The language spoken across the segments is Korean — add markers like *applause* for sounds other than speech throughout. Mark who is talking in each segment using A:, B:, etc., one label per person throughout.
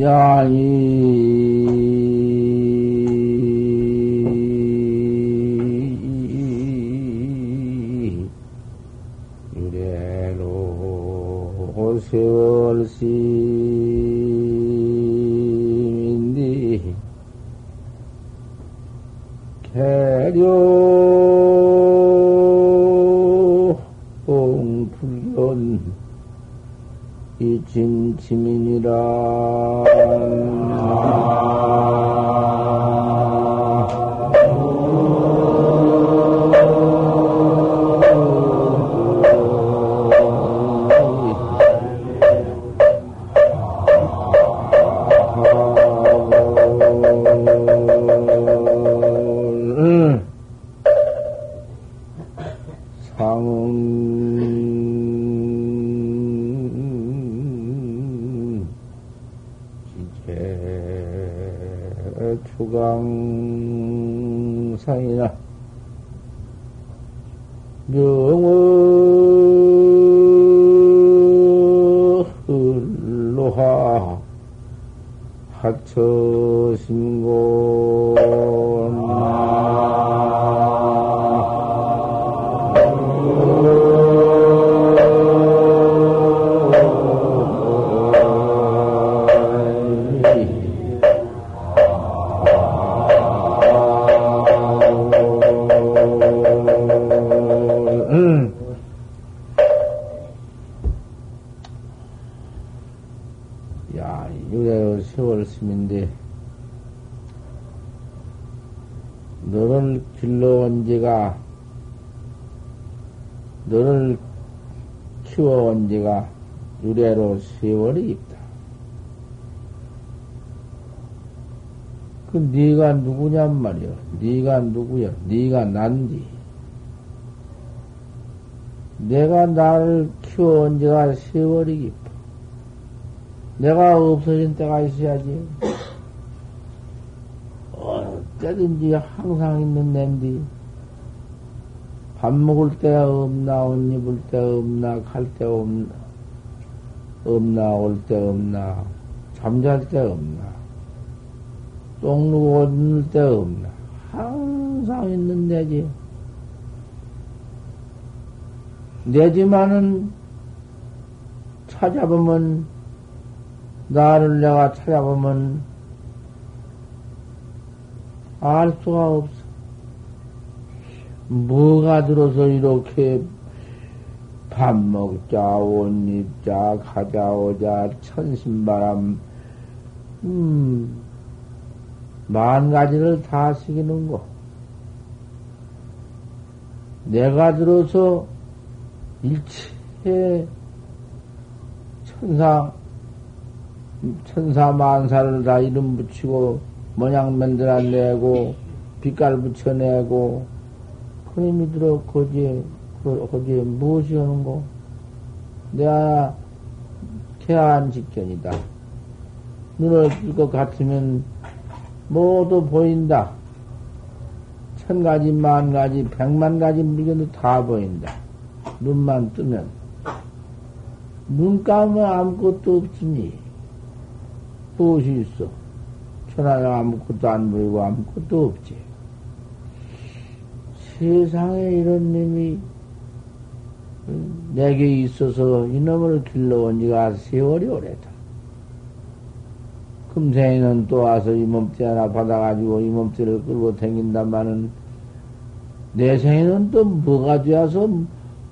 A: 야이 유래로 세월심인디 개려 홍불론 이짐지민이라 야, 유래 세월 스민데 너를 길러온 지가 너를 키워온 지가 유래로 세월이 있다. 그 네가 누구냔 말이야. 네가 누구야? 네가 난디. 내가 나를 키워온 지가 세월이 깊어. 내가 없어진 때가 있어야지. 언제든지 항상 있는 낸디. 밥 먹을 때 없나, 옷 입을 때 없나, 갈 때 없나, 없나, 올 때 없나, 잠잘 때 없나, 똥 누고 얻을 때 없나. 항상 있는 내지. 내지만은 찾아보면, 나를 내가 찾아보면, 알 수가 없어. 뭐가 들어서 이렇게 밥 먹자, 옷 입자, 가자, 오자, 천신바람, 음, 만 가지를 다 쓰기는 거. 내가 들어서 일체 천사, 천사 만사를 다 이름 붙이고, 모양 만들어 내고, 빛깔 붙여내고, 그림이 들어, 거기에, 그, 거기에 무엇이 오는 거? 내가 태안 직견이다. 눈을 뜰 것 같으면 모두 보인다. 천 가지, 만 가지, 백만 가지 물건도 다 보인다. 눈만 뜨면. 눈 감으면 아무것도 없지니. 무엇이 있어? 천하에 아무것도 안 보이고 아무것도 없지. 세상에 이런 놈이 내게 있어서 이놈을 길러온 지가 세월이 오래다. 금생에는 또 와서 이 몸띠 하나 받아가지고 이 몸띠를 끌고 다닌다마는 내 생에는 또 뭐가 되어서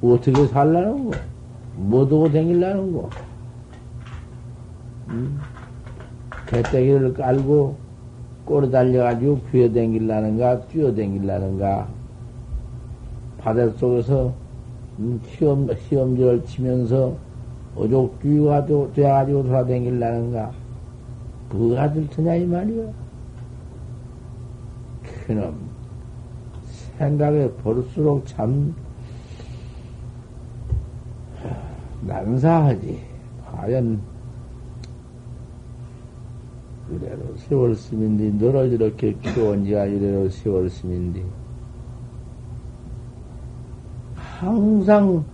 A: 어떻게 살라는 거? 뭐 두고 다닐라는 거? 음? 배때기를 깔고 꼬리 달려가지고 귀어댕길라는가, 뛰어댕길라는가, 바닷속에서 음, 시험, 시험지를 치면서 어족 뛰가 돼가지고 돌아댕길라는가, 뭐가 들트냐, 이 말이야. 그놈, 생각에 볼수록 참, 난사하지. 과연, 이래로 세월 스민디, 너를 이렇게 키워온 지가 이래로 세월 스민디. 항상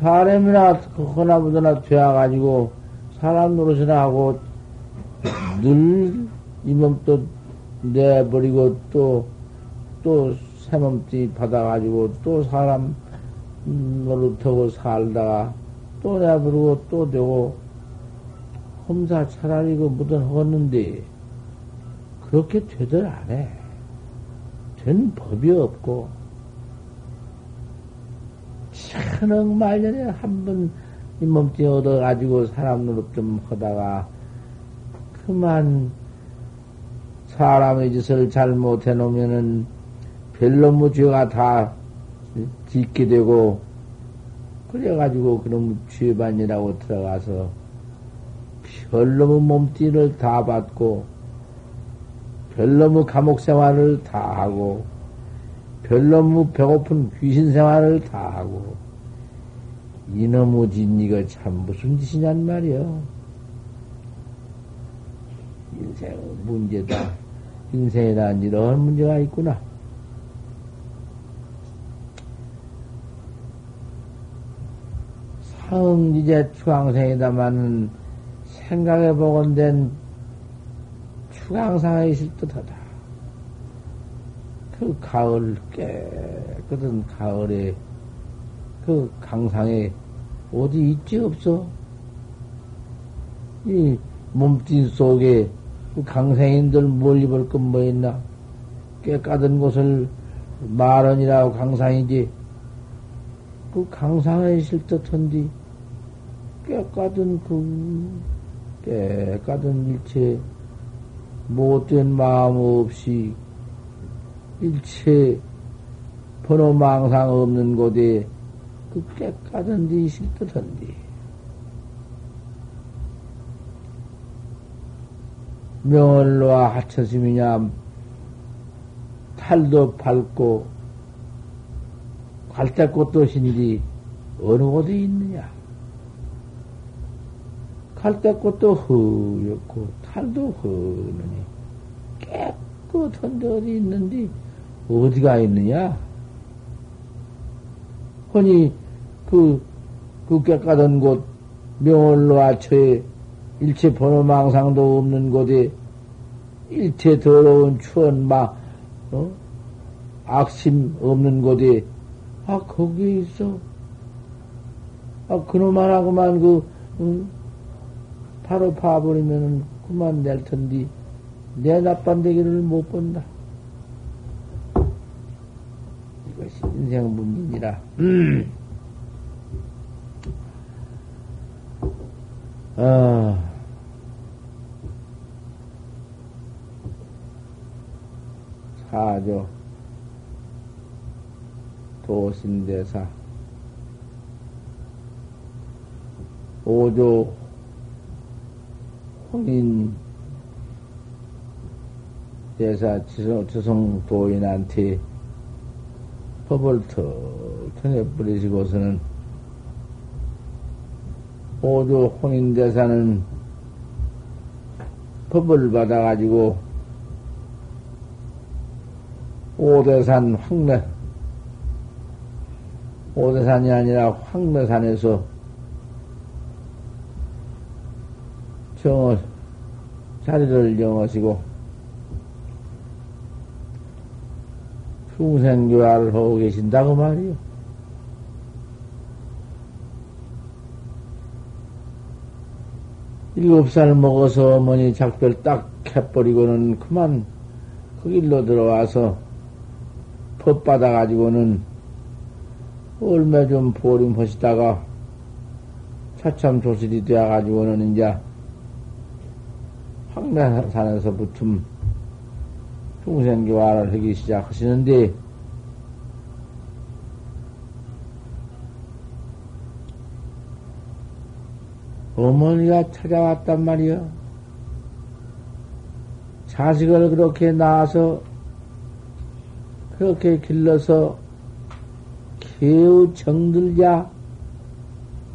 A: 사람이나 허나보다나 되어가지고 사람 노릇이나 하고 늘 이몸또 내버리고 또, 또 새몸띠 받아가지고 또 사람 노릇하고 살다가 또 내버리고 또 되고 험사 차라리 그 무든 허었는데 그렇게 되들 안 해. 된 법이 없고 천억 말년에 한 번 이 몸뚱이 얻어가지고 사람 노릇 좀 하다가 그만 사람의 짓을 잘못해 놓으면은 별놈의 죄가 다 짓게 되고 그래가지고 그놈 죄반이라고 들어가서 별놈의 몸띠를 다 받고 별놈의 감옥 생활을 다 하고 별놈의 배고픈 귀신 생활을 다 하고 이놈의 짓이가 참 무슨 짓이냔 말이여. 인생은 문제다. 인생에는 이런 문제가 있구나. 사응지제 추강생이다마는 생각해 보건된 추강상에 있을 듯하다. 그 가을 깨끗한 가을에 그 강상에 어디 있지 없어? 이 몸짓 속에 그 강생인들 뭘 입을 건 뭐 있나? 깨끗한 곳을 말원이라고 강상이지. 그 강상에 있을 듯한디 깨끗한 그 깨끗한 일체 못된 마음 없이 일체 번호 망상 없는 곳에 그 깨끗한 데 있을 듯한디. 명월로와 하처심이냐, 탈도 밟고, 갈대꽃 도 신디, 어느 곳에 있느냐? 갈대꽃도 허옇고, 탈도 허느니, 깨끗한 데 어디 있는데, 어디가 있느냐? 허니, 그, 그 깨끗한 곳, 명월로 아처에 일체 번호 망상도 없는 곳에 일체 더러운 추원 막, 어? 악심 없는 곳에, 아, 거기에 있어. 아, 그놈만 하고만 그, 응? 바로 파버리면은 그만 낼 텐데, 내 나빤데기를 못 본다. 이것이 인생 문제니라. 음. 아. 사조 도신대사 오조 혼인 대사 지성, 도인한테 법을 턱 터내버리시고서는 오조 혼인대사는 법을 받아가지고 오대산 황매, 오대산이 아니라 황매산에서 정어, 자리를 영하시고 중생교화를 하고 계신다고 말이요. 일곱 살 먹어서 어머니 작별 딱 해버리고는 그만 그 길로 들어와서 법 받아가지고는 얼마 좀 보림하시다가 차참 조실이 되어가지고는 이제 황매산에서 붙음 중생교화를 하기 시작하시는데 어머니가 찾아왔단 말이야. 자식을 그렇게 낳아서 그렇게 길러서 개우 정들자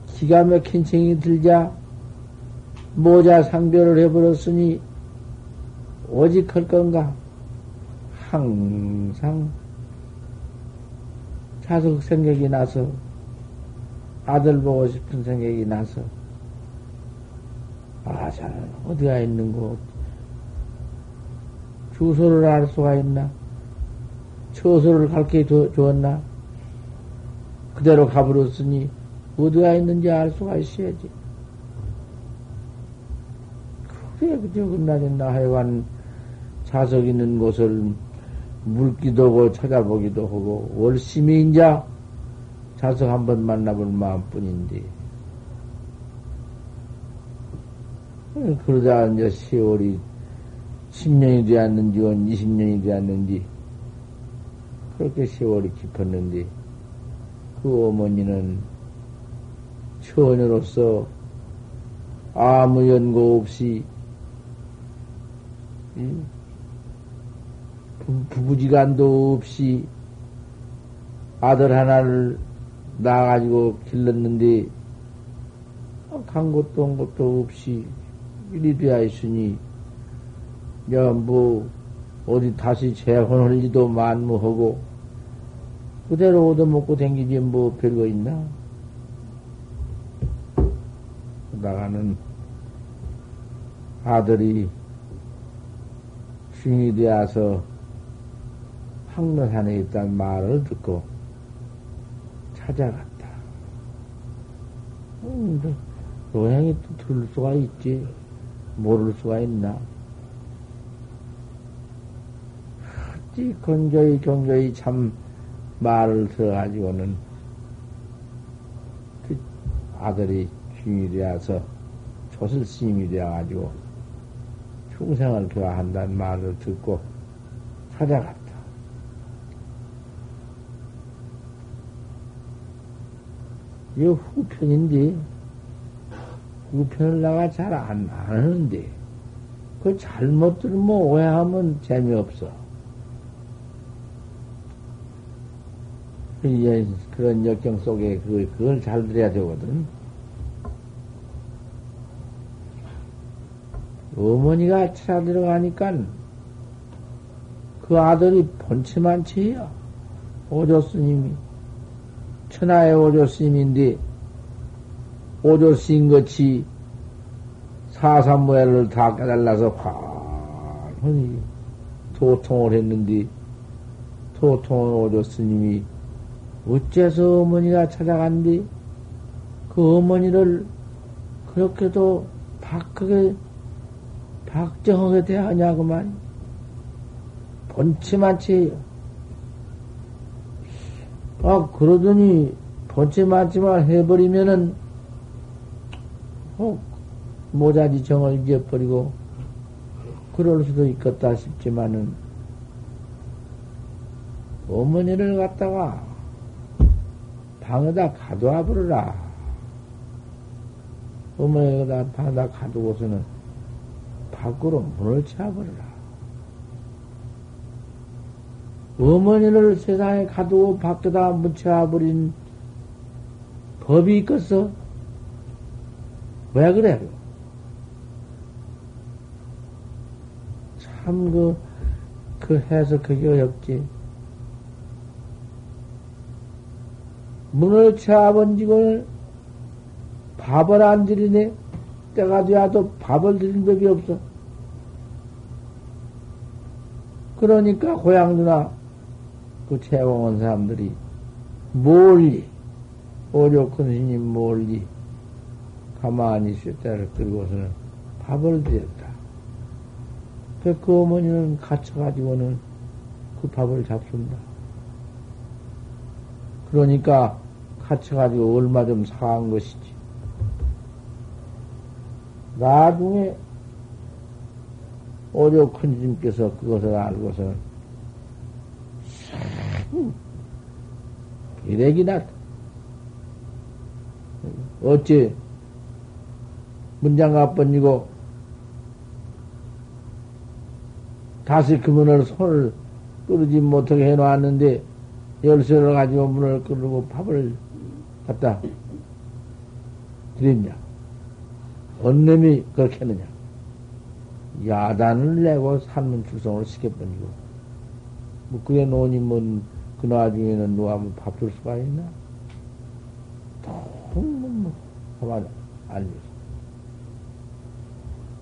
A: 기가 막힌 정이 들자 모자 상별을 해버렸으니 오직 할 건가? 항상 자식 생각이 나서 아들 보고 싶은 생각이 나서 아, 자는 어디가 있는 거, 주소를 알 수가 있나? 처소를 가르쳐 주었나? 그대로 가버렸으니 어디가 있는지 알 수가 있어야지. 그래, 그저 끝나겠나 하여간 자석 있는 곳을 물기도 하고 찾아보기도 하고 월심이 인자 자석 한번 만나볼 마음뿐인데. 그러다 이제 세월이 10년이 되었는지, 20년이 되었는지, 그렇게 세월이 깊었는데, 그 어머니는 처녀로서 아무 연고 없이, 부부지간도 없이 아들 하나를 낳아가지고 길렀는데, 간 것도 온 것도 없이 이리 되어 있으니, 야, 뭐, 어디 다시 재혼할 리도 만무하고, 그대로 얻어먹고 댕기지 뭐 별거 있나? 나가는 아들이 중이 되어서 황론산에 있다는 말을 듣고 찾아갔다. 음, 노양이 또 들을 수가 있지. 모를 수가 있나? 어찌 건조히 경조히 참 말을 들어가지고는 그 아들이 중이 되어서 조슬 스님이 되어가지고 충생을 교화한다는 말을 듣고 찾아갔다. 이 후편인데, 후편을 나가 잘 안 하는데, 그 잘못 들으면 오해하면 재미없어. 그런 역경 속에 그, 그걸 잘 들어야 되거든. 어머니가 찾아 들어가니까 그 아들이 본체만치예요. 오조 스님이. 천하의 오조 스님인데, 오조 스님 같이 사삼모야를 다 깨달아서 환히 도통을 했는데, 도통을 오조 스님이 어째서 어머니가 찾아간디? 그 어머니를 그렇게도 박하게, 박정하게 대하냐고만. 번치만치. 아, 그러더니, 번치만치만 해버리면은, 어, 모자지 정을 잊어버리고, 그럴 수도 있겠다 싶지만은, 어머니를 갖다가, 방에다 가둬와 버려라. 어머니가 방에다 가두고서는 밖으로 문을 채워버려라. 어머니를 세상에 가두고 밖에다 묻혀버린 법이 있겠어? 왜 그래? 참, 그, 그 해석하기 어렵지. 문을 쳐번지고 밥을 안 드리네. 때가 돼야도 밥을 드린 적이 없어. 그러니까 고향 누나 그 채공원 사람들이 멀리 오려 큰 스님 멀리 가만히 쇠대를 들고서는 밥을 드렸다. 그 어머니는 갇혀가지고는 그 밥을 잡순다. 그러니까 갇혀가지고 얼마 좀 사한 것이지. 나중에 오려 큰 스님께서 그것을 알고서는 비렉이 났다. 어째 문장가 번지고 다시 그 문을 손을 끄르지 못하게 해놓았는데 열쇠를 가지고 문을 끄르고 밥을 갖다 드렸냐? 언 놈이 그렇게 했느냐? 야단을 내고 산문 출성을 시켜버리고, 뭐, 그게 노니, 뭐, 그 나중에는 누가 뭐 밥 줄 수가 있나? 통, 뭐, 가만 안 줬어.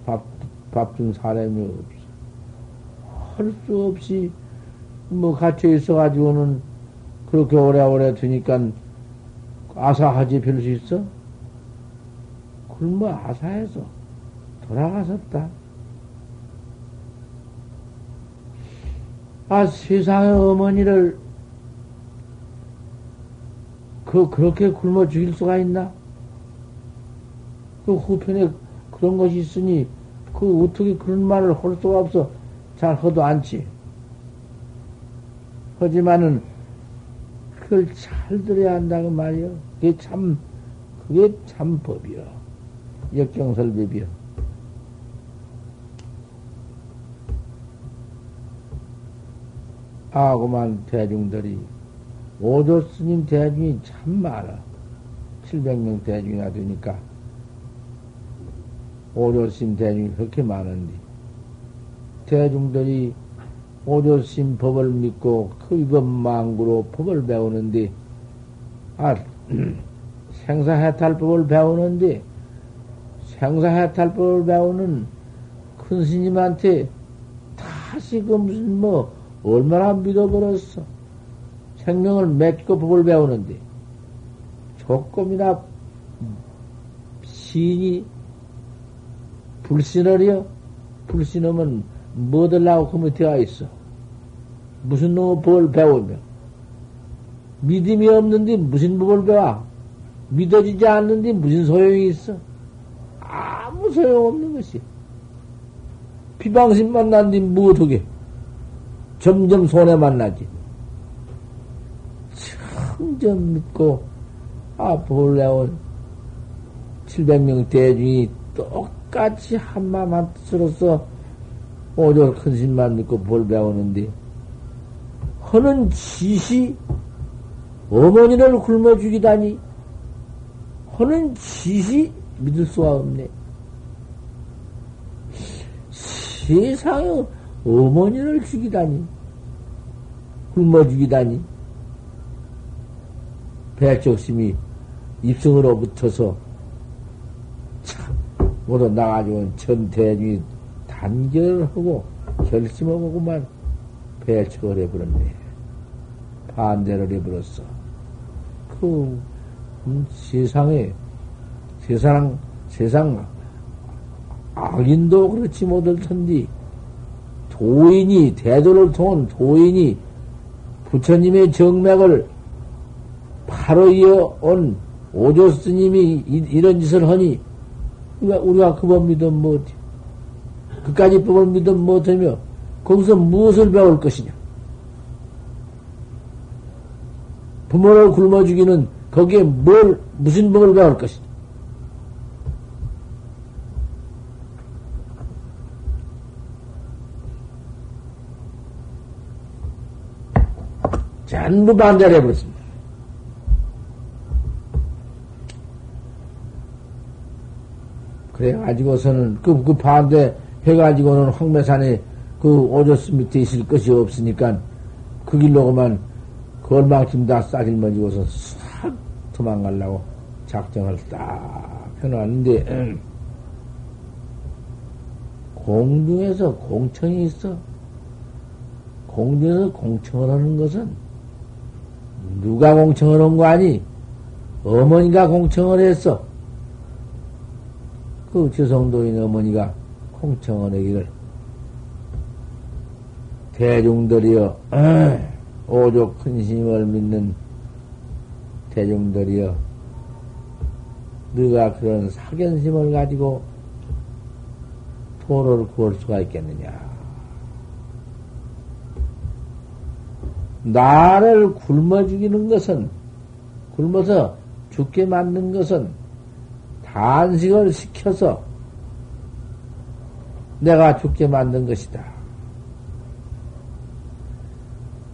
A: 밥, 밥 준 사람이 없어. 할 수 없이 뭐 갇혀 있어가지고는 그렇게 오래오래 두니까 아사하지 별수 있어? 그럼 뭐 아사해서 돌아가셨다. 아, 세상의 어머니를 그, 그렇게 굶어 죽일 수가 있나? 그 후편에 그런 것이 있으니, 그 어떻게 그런 말을 할 수가 없어. 잘 허도 않지. 하지만은, 그걸 잘 들어야 한다고 말이요. 그게 참, 그게 참 법이요. 역경설법이요. 아고만 대중들이 오조 스님 대중이 참 많아. 700명 대중이나 되니까. 오조 스님 대중이 그렇게 많은데. 대중들이 오조 스님 법을 믿고 그 이법망구로 법을 배우는데, 아, *clears throat* 생사해탈법을 배우는데, 생사해탈법을 배우는 큰 스님한테 다시 그 무슨 뭐, 얼마나 믿어버렸어. 생명을 맺고 법을 배우는데, 조금이나 시인이 불신을요? 불신하면 뭐들라고 그면 되어 있어. 무슨 놈의 법을 배우며. 믿음이 없는데 무슨 법을 배워? 믿어지지 않는데 무슨 소용이 있어? 아무 소용없는 것이. 비방심 만 난뒤 무엇하게? 점점 손해 만 나지. 점점 믿고, 아, 볼래온 700명 대중이 똑같이 한마음 한 뜻으로서 오조 큰 신만 믿고 볼 배우는데, 허는 짓이 어머니를 굶어 죽이다니, 허는 짓이 믿을 수가 없네. 세상에 어머니를 죽이다니, 굶어 죽이다니, 배척심이 입성으로 붙어서 참, 모두 나가지고 전대중이 단결을 하고 결심하고 그만 배척을 해버렸네. 반대를 해버렸어. 그, 음, 세상에, 세상, 세상 악인도 그렇지 못할 텐데, 도인이, 대도를 통한 도인이 부처님의 정맥을 바로 이어온 오조 스님이 이런 짓을 하니, 우리가, 우리가 그 법 믿으면 못해. 그까지 법을 믿으면 못하며, 거기서 무엇을 배울 것이냐? 부모를 굶어 죽이는 거기에 뭘, 무슨 법을 배울 것이냐? 전부 반대를 해버렸습니다. 그래가지고서는 그, 그 반대 해가지고는 황매산에 그 오조스 밑에 있을 것이 없으니까 그 길로 그만 그 얼망쯤 다 싸질머지고서 싹 도망가려고 작정을 딱 해놨는데 공중에서 공청이 있어. 공중에서 공청을 하는 것은 누가 공청을 한 거 아니? 어머니가 공청을 했어. 그 지성도인 어머니가 공청을 하기를 대중들이여 오조 큰 스님을 믿는 대중들이여 네가 그런 사견심을 가지고 도로를 구할 수가 있겠느냐? 나를 굶어 죽이는 것은, 굶어서 죽게 만든 것은 단식을 시켜서 내가 죽게 만든 것이다.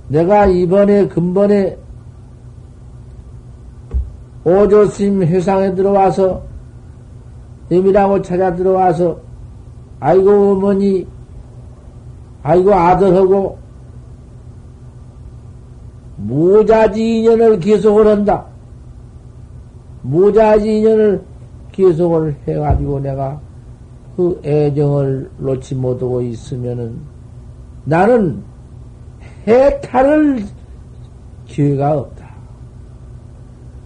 A: 내가 이번에, 근번에 오조스님 회상에 들어와서, 님이라고 찾아 들어와서, 아이고 어머니, 아이고 아들하고, 무자지 인연을 계속을 한다. 무자지 인연을 계속을 해가지고 내가 그 애정을 놓지 못하고 있으면은 나는 해탈을 기회가 없다.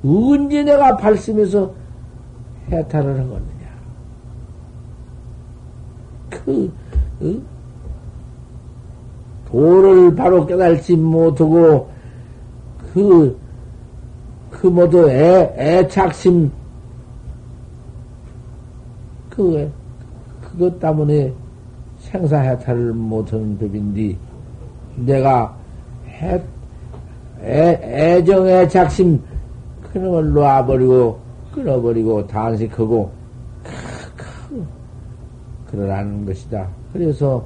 A: 언제 내가 발심해서 해탈을 하겠느냐. 그, 어? 도를 바로 깨달지 못하고, 그, 그 모두 애, 애착심, 그, 그것 때문에 생사해탈을 못하는 법인데, 내가 해, 애, 애정, 애착심, 그놈을 놔버리고, 끊어버리고, 단식하고, 그러라는 것이다. 그래서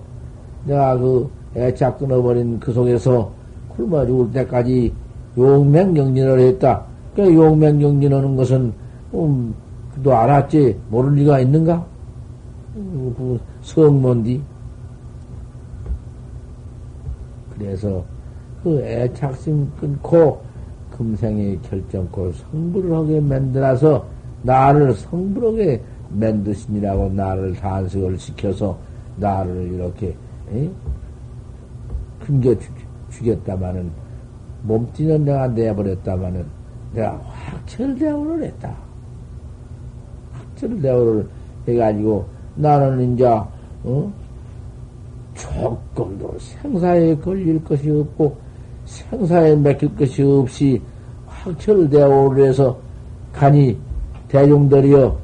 A: 내가 그 애착 끊어버린 그 속에서 굶어 죽을 때까지 용맹경진을 했다. 그 용맹경진하는 것은, 음, 그도 알았지. 모를 리가 있는가? 음, 그 성문디. 그래서 그 애착심 끊고 금생의 결정코 성불을 하게 만들어서 나를 성불하게 만드시니라고 나를 단식을 시켜서 나를 이렇게 큰게 죽였다마는 몸띠는 내가 내버렸다마는 내가 확철대오를 했다. 확철대오를 해가지고 나는 이제 어? 조금도 생사에 걸릴 것이 없고 생사에 맡길 것이 없이 확철대오를 해서 간이 대중들이여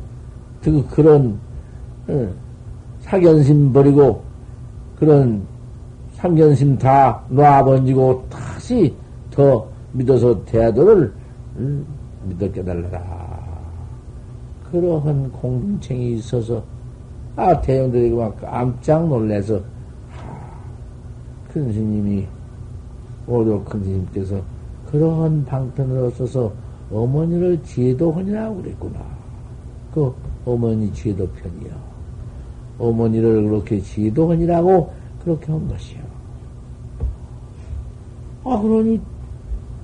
A: 그 그런 어, 사견심 버리고 그런 상견심 다 놔번지고 다시 더 믿어서 대도를 음, 믿어 깨달라라. 그러한 공동체이 있어서 아 대형들이 막 깜짝 놀래서 큰 스님이 오조 큰 스님께서 그러한 방편을 얻어서 어머니를 지도하니라고 그랬구나. 그 어머니 지도 편이요. 어머니를 그렇게 지도하니라고 그렇게 한 것이요. 아, 그러니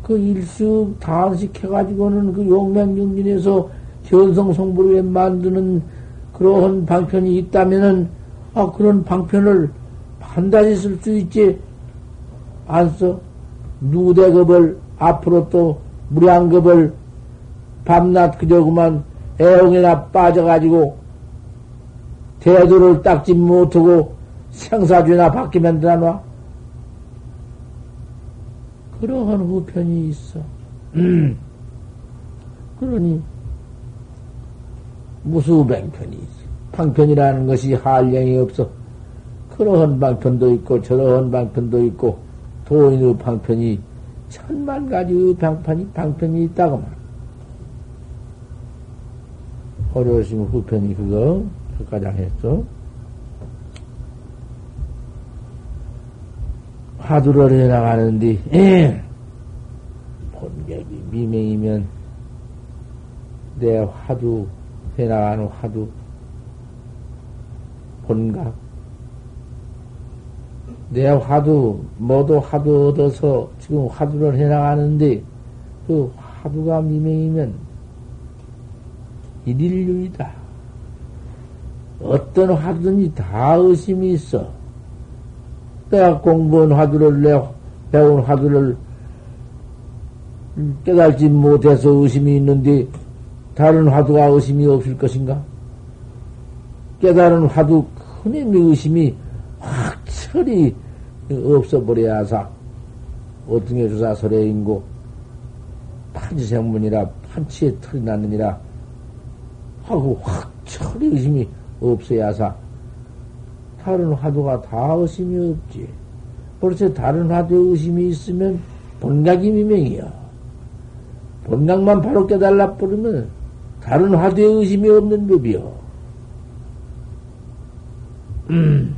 A: 그 일수 단식해가지고는 그 용맹정진에서 견성성부를 만드는 그러한 방편이 있다면은, 아, 그런 방편을 반드시 쓸 수 있지. 안 써? 누대급을 앞으로 또 무량급을 밤낮 그저 그만 애홍이나 빠져가지고 대도를 닦지 못하고 생사주나 받게 만들어놔. 그러한 후편이 있어. 음. 그러니 무수뱅편이 있어. 방편이라는 것이 한량이 없어. 그러한 방편도 있고 저러한 방편도 있고 도인의 방편이 천만 가지의 방편이 방편이 있다고 말. 어려우시면 후편이 그거 그까지 했어. 화두를 해나가는데, 예. 본격이 미명이면 내 화두, 해나가는 화두, 본각. 내 화두, 모두 화두 얻어서 지금 화두를 해나가는데, 그 화두가 미명이면 일일류이다. 어떤 화두든지 다 의심이 있어. 내가 공부한 화두를 내 배운 화두를 깨달지 못해서 의심이 있는데 다른 화두가 의심이 없을 것인가? 깨달은 화두 큰힘의 의심이 확철이 없어버려야 사 어떻게 주사 설해인고 판지생문이라 판치에 털이 났느니라 하고 확철이 의심이 없어야 사 다른 화두가 다 의심이 없지. 벌써 다른 화두에 의심이 있으면 본각이 미명이야. 본각만 바로 깨달라 버리면 다른 화두에 의심이 없는 법이요. 음.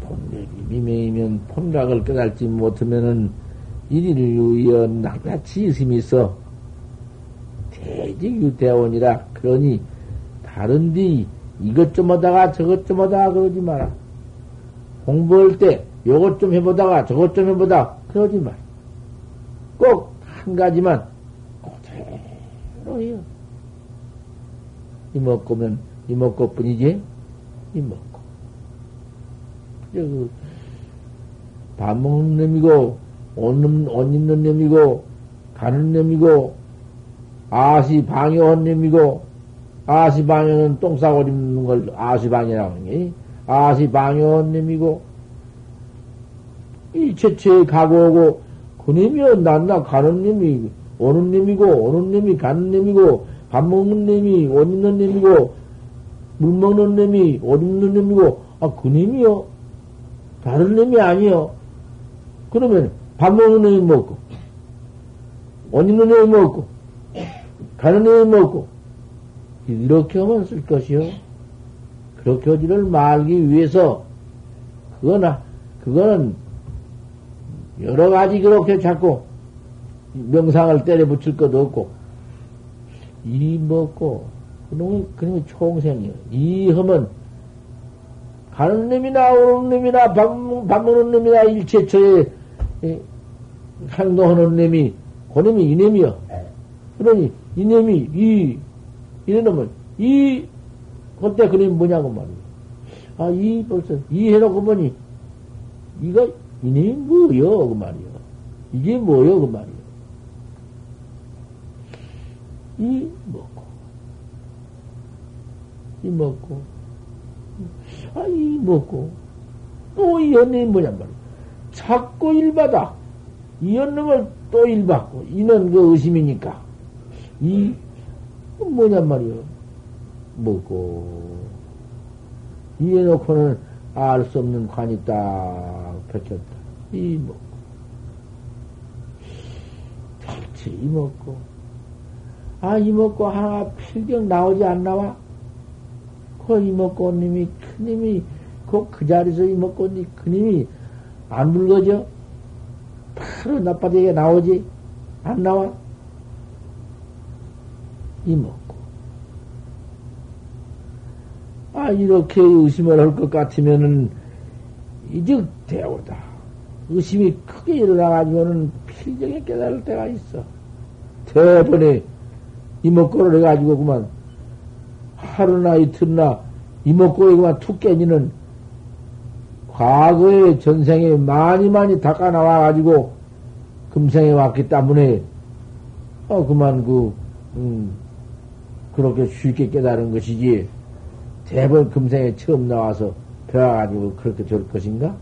A: 본각이 미명이면 본각을 깨달지 못하면은 일일유여 낱낱이 의심이 있어. 대직유대원이라 그러니 다른 뒤 이것 좀 하다가 저것 좀 하다가 그러지 마라. 공부할 때 요것 좀 해보다가 저것 좀 해보다 그러지 마라. 꼭 한 가지만 그대로요. 이먹고면 이먹고 뿐이지? 이먹고. 그, 밥 먹는 놈이고, 옷, 옷 입는 놈이고, 가는 놈이고, 아시 방해한 놈이고, 아시 방해는 똥 싸고 입는 걸 아시 방해라고 하니, 아시 방해한 놈이고, 이체체 가고 오고, 그 놈이 낫나 가는 놈이, 오는 놈이고, 오는 놈이 가는 놈이고, 밥 먹는 놈이, 옷 입는 놈이고, 물 먹는 놈이, 옷 입는 놈이고, 아, 그 놈이요? 다른 놈이 아니요. 그러면 밥 먹는 놈이 먹고, 옷 입는 놈이 먹고, 가는 놈이 먹고, 이렇게 하면 쓸 것이요. 그렇게 하지를 말기 위해서, 그거나, 그거는 여러 가지 그렇게 자꾸 명상을 때려 붙일 것도 없고, 이 먹고, 그놈이, 그놈이 총생이요. 이 하면, 가는 놈이나 오는 놈이나 밥, 밥 먹는 놈이나 일체처에 행동하는 놈이, 그놈이 이놈이요. 그러니, 이놈이, 이, 이놈은, 이, 그때 그놈이 뭐냐고 말이야. 아, 이 벌써, 이 해놓고 보니, 이거, 이놈이 뭐요? 그 말이요. 이게 뭐요? 그 말이요. 이 먹고, 이 먹고, 아, 이 먹고, 또 이 연놈이 뭐냔 말이야. 자꾸 일받아. 이 연놈을 또 일받고, 이는 그 의심이니까. 이, 뭐냔 말이요. 먹고, 이해 놓고는 알 수 없는 관이 딱 뺏겼다. 이 먹고, 탈치 이 먹고, 아, 이 먹고 하나가 필경 나오지 않나와? 그 이먹고님이, 큰님이, 그, 그 자리에서 이먹고님, 큰님이 안 붉어져? 바로 나빠지게 나오지? 안 나와? 이먹고. 아, 이렇게 의심을 할 것 같으면은, 이제 대오다. 의심이 크게 일어나가지고는 필경에 깨달을 때가 있어. 대번에 이목구를 해가지고 그만 하루나 이틀나 이목구에 그만 툭 깨지는 과거의 전생에 많이 많이 닦아 나와가지고 금생에 왔기 때문에 어 그만 그 음, 그렇게 쉽게 깨달은 것이지 대번 금생에 처음 나와서 배워가지고 그렇게 될 것인가?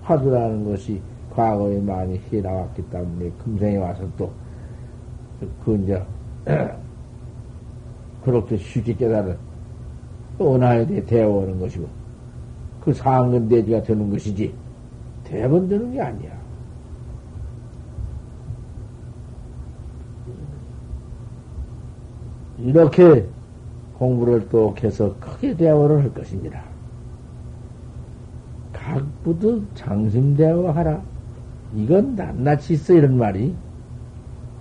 A: 화두라는 것이 과거에 많이 해 나왔기 때문에 금생에 와서 또 그 이제 *clears throat* 그렇게 쉽게 깨달은 은하에 대해 대어오는 것이고 그 상근 대지가 되는 것이지 대번 되는 게 아니야. 이렇게 공부를 또 해서 크게 대화를 할 것입니다. 각부도 장심 대화하라. 이건 낱낱이 있어, 이런 말이.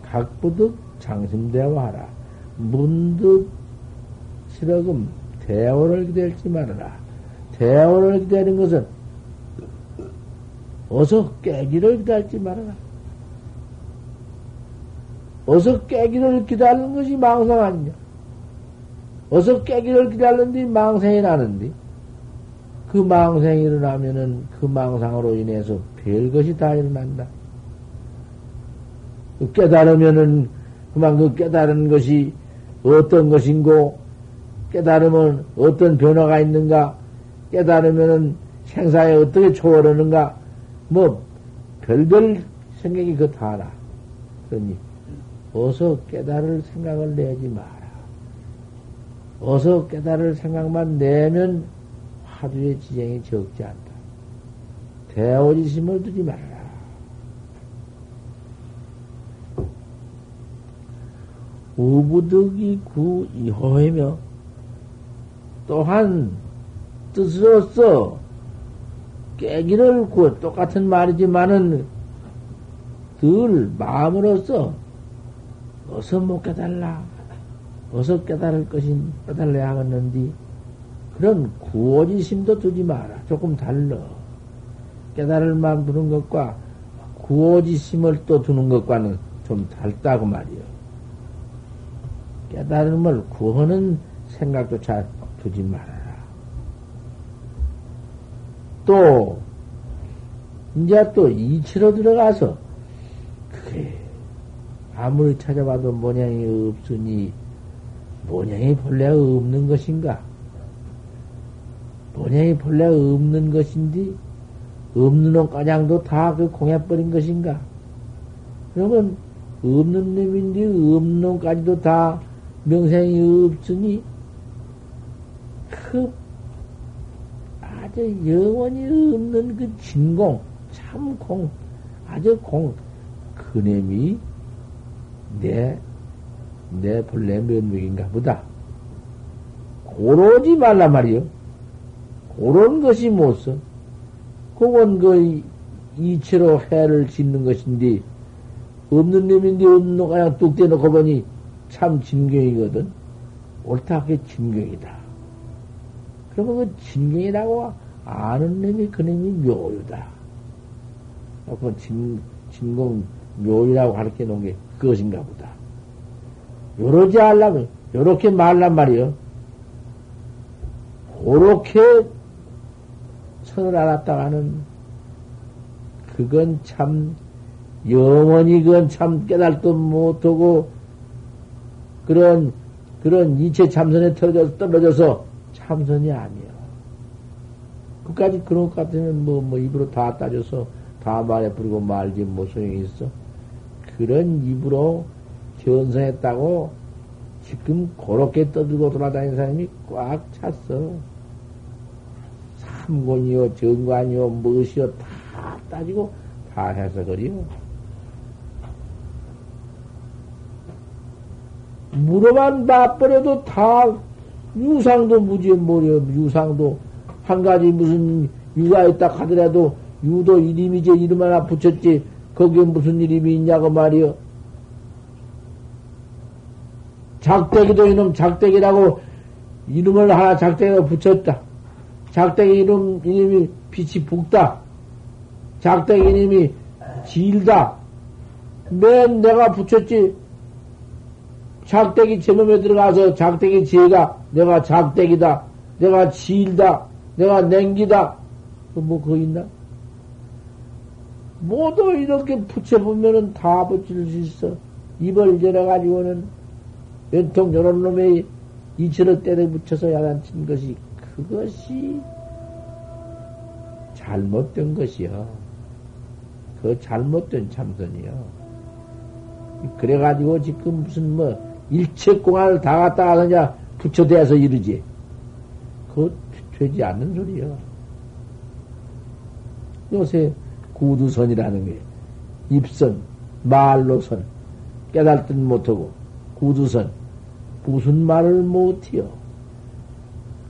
A: 각부득 장심 대화하라. 문득 실어금 대화를 기다리지 말아라. 대화를 기다리는 것은 어서 깨기를 기다리지 말아라. 어서 깨기를 기다리는 것이 망상 아니냐. 어서 깨기를 기다리는데 망상이 나는데 그 망상이 일어나면은 그 망상으로 인해서 별것이 다 일어난다. 깨달으면은 그만 그 깨달은 것이 어떤 것인고 깨달으면 어떤 변화가 있는가 깨달으면은 생사에 어떻게 초월하는가 뭐 별별 생각이 그 다나 그러니 어서 깨달을 생각을 내지 마라. 어서 깨달을 생각만 내면 화두의 지경이 적지 않다. 대오지심을 두지 말아라. 우부득이 구 이호이며 또한 뜻으로서 깨기를 구 똑같은 말이지만은 늘 마음으로서 어서 못 깨달라 어서 깨달을 것이 깨달아야 하겠는디 그런 구호지심도 두지 마라 조금 달러 깨달을 마음 두는 것과 구호지심을 또 두는 것과는 좀 달다고 말이요. 깨달음을 구하는 생각도 잘 두지 말아라. 또, 이제 또 이치로 들어가서, 그게, 아무리 찾아봐도 모양이 없으니, 모양이 본래 없는 것인가? 모양이 본래 없는 것인지, 없는 옷가장도 다 그 공해버린 것인가? 그러면, 없는 놈인데, 없는 놈까지도 다 명생이 없으니, 그, 아주 영원히 없는 그 진공, 참 공, 아주 공, 그놈이 내, 내 본래 면목인가 보다. 고르지 말란 말이요. 고런 것이 못 써. 그건 그 이체로 해를 짓는 것인데, 없는 놈인데 없는 놈 그냥 뚝 떼놓고 보니 참 진경이거든. 옳다, 그게 진경이다. 그러면 그 진경이라고 아는 놈이 그 놈이 묘유다. 그 진, 진공 묘유라고 가르쳐 놓은 게 그것인가 보다. 요러지 않려면, 요렇게 말란 말이요. 그렇게 선을 알았다가는, 그건 참, 영원히 그건 참 깨달도 못하고, 그런, 그런 이체 참선에 떨어져서, 떨어져서 참선이 아니야. 그까지 그런 것 같으면 뭐, 뭐, 입으로 다 따져서 다 말해 부르고 말지 뭐 소용이 있어. 그런 입으로 견성했다고 지금 그렇게 떠들고 돌아다니는 사람이 꽉 찼어. 삼권이요, 정관이요, 무엇이요, 다 따지고 다 해서 그리요. 물어만 놔버려도 다 유상도 무지에 뭐려 유상도 한 가지 무슨 유가 있다 하더라도 유도 이름이지 이름 하나 붙였지 거기에 무슨 이름이 있냐고 말이여. 작대기도 이놈 작대기라고 이름을 하나 작대기로 붙였다. 작대기 이름 이름이 빛이 붓다. 작대기 이름이 질다. 맨 내가 붙였지. 작대기 제몸에 들어가서 작대기 제가 내가 작대기다, 내가 질다, 내가 냉기다, 뭐 그거 있나? 모두 이렇게 붙여보면은 다 붙일 수 있어. 입을 열어가지고는 연통 요런 놈의 이처럼 때려 붙여서 야단친 것이 그것이 잘못된 것이요. 그 잘못된 참선이요. 그래가지고 지금 무슨 뭐 일체공안을 다 갖다 가 그냥 붙여대서 이르지. 그거 되지 않는 소리야. 요새 구두선이라는 게 입선, 말로선, 깨달듯 못하고 구두선 무슨 말을 못해요.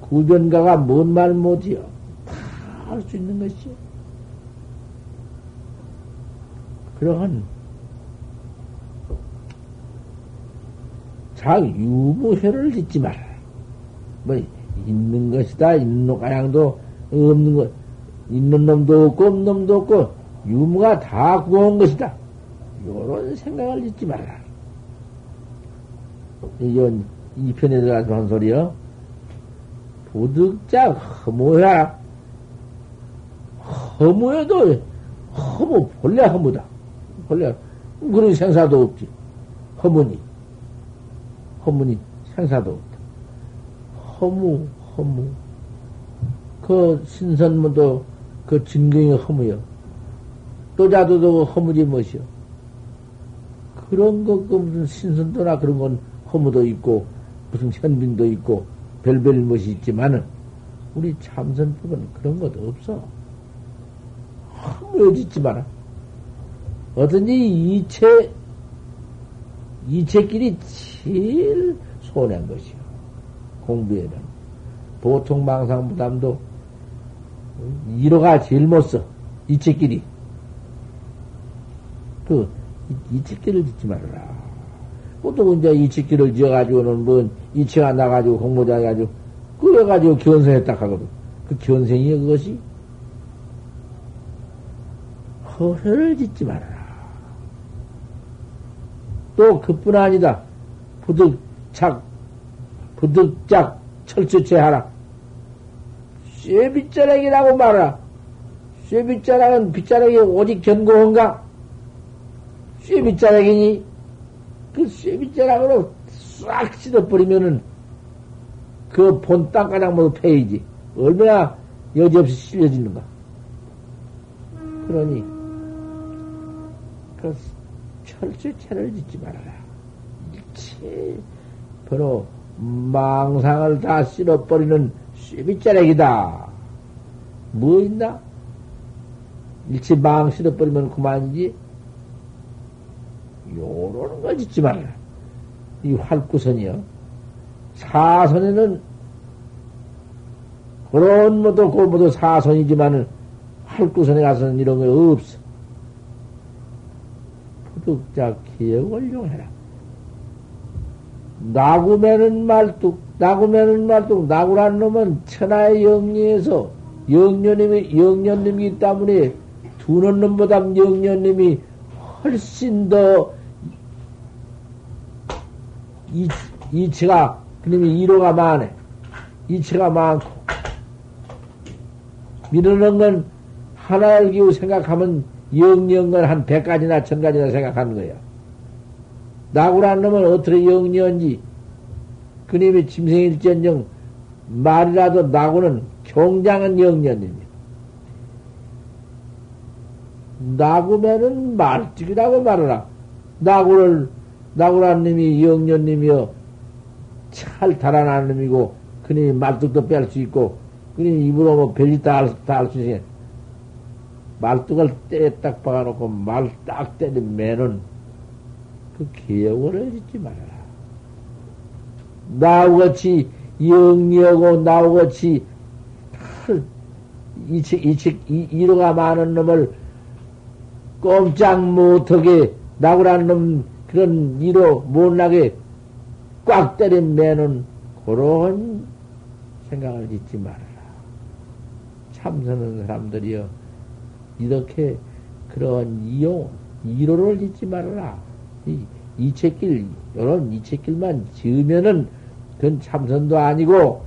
A: 구변가가 뭔 말 못해요. 다할수 있는 것이요. 그러한 자 유무회를 짓지 마라. 뭐 있는 것이다. 있는 놈 가양도 없는 것 있는 놈도 없고 없는 놈도 없고 유무가 다 구한 것이다. 요런 생각을 짓지 말아라. 이건 이 편에 들어가서 한 소리요. 도득자 허무야. 허무해도 허무 본래 허무다. 본래 그런 생사도 없지. 허무니. 허무니 생사도 없다. 허무, 허무. 그 신선무도 그 진경이 허무여. 또 자도도 허무지 무엇이여. 그런 거, 그 무슨 신선도나 그런 건 허무도 있고, 무슨 현빈도 있고, 별별 것이 있지만은, 우리 참선법은 그런 것도 없어. 허무해지지 마라. 어떤지 이체, 이체끼리 제일 손해한 것이요. 공부에는. 보통 망상 부담도 1호가 제일 못 써. 이치끼리. 그, 이치끼를 짓지 말아라. 보통 이제 이치끼를 지어가지고는 뭐, 이치가 나가지고 공모자 해가지고, 그래가지고 견성했다 하거든. 그 견성이야, 그것이? 허회를 짓지 말아라. 또 그뿐 아니다. 부득착, 부득짝 철저체 하라. 쇠 빗자락이라고 말하라. 쇠 빗자락은 빗자락이 오직 견고한가? 쇠 빗자락이니 그 쇠 빗자락으로 싹 씻어버리면은 그 본 땅가장 모두 패이지. 얼마나 여지없이 실려지는가. 그러니 그 철저히 채를 짓지 말아라. 일체 바로 망상을 다 쓸어버리는 쇠빗자락이다. 뭐 있나? 일체 망 쓸어버리면 그만이지. 요러는 걸 짓지 말아라. 이 활구선이요. 사선에는 그런 모두 그 모두 사선이지만은 활구선에 가서는 이런 거 없어. 부득자 기억을 용해라. 나구매는 말뚝, 나구매는 말뚝, 나구란 놈은 천하의 영리에서 영년님이, 영년님이기 때문에 두는 놈보다 영년님이 훨씬 더 이, 이치가, 그놈이 이로가 많아. 이치가 많고. 미루는 건 하나를 기우 생각하면 영영건 한 백가지나 천가지나 생각하는 거야. 나구란 놈은 어떻게 영리한지, 그님이 짐승일전정 말이라도 나구는 경장은 영년입니다. 나구면은 말찍이라고 말하라. 나구를, 나구란 놈이 영년님이여 잘 달아나는 놈이고, 그님이 말뚝도 뺄 수 있고, 그님이 입으로 뭐 별이 다할수 있으니, 말뚝을 때에 딱 박아놓고 말딱 매는 그 기억을 해주지 말아라. 나우같이 영리하고 나우같이 이책, 이책, 이로가 많은 놈을 꼼짝 못하게 나구라는 놈 그런 이로 못나게 꽉 때린 매는 그런 생각을 짓지 말아라. 참선하는 사람들이여 이렇게 그런 이용, 이로를 짓지 말아라. 이, 이책길, 이런 이책길만 지으면은 그건 참선도 아니고,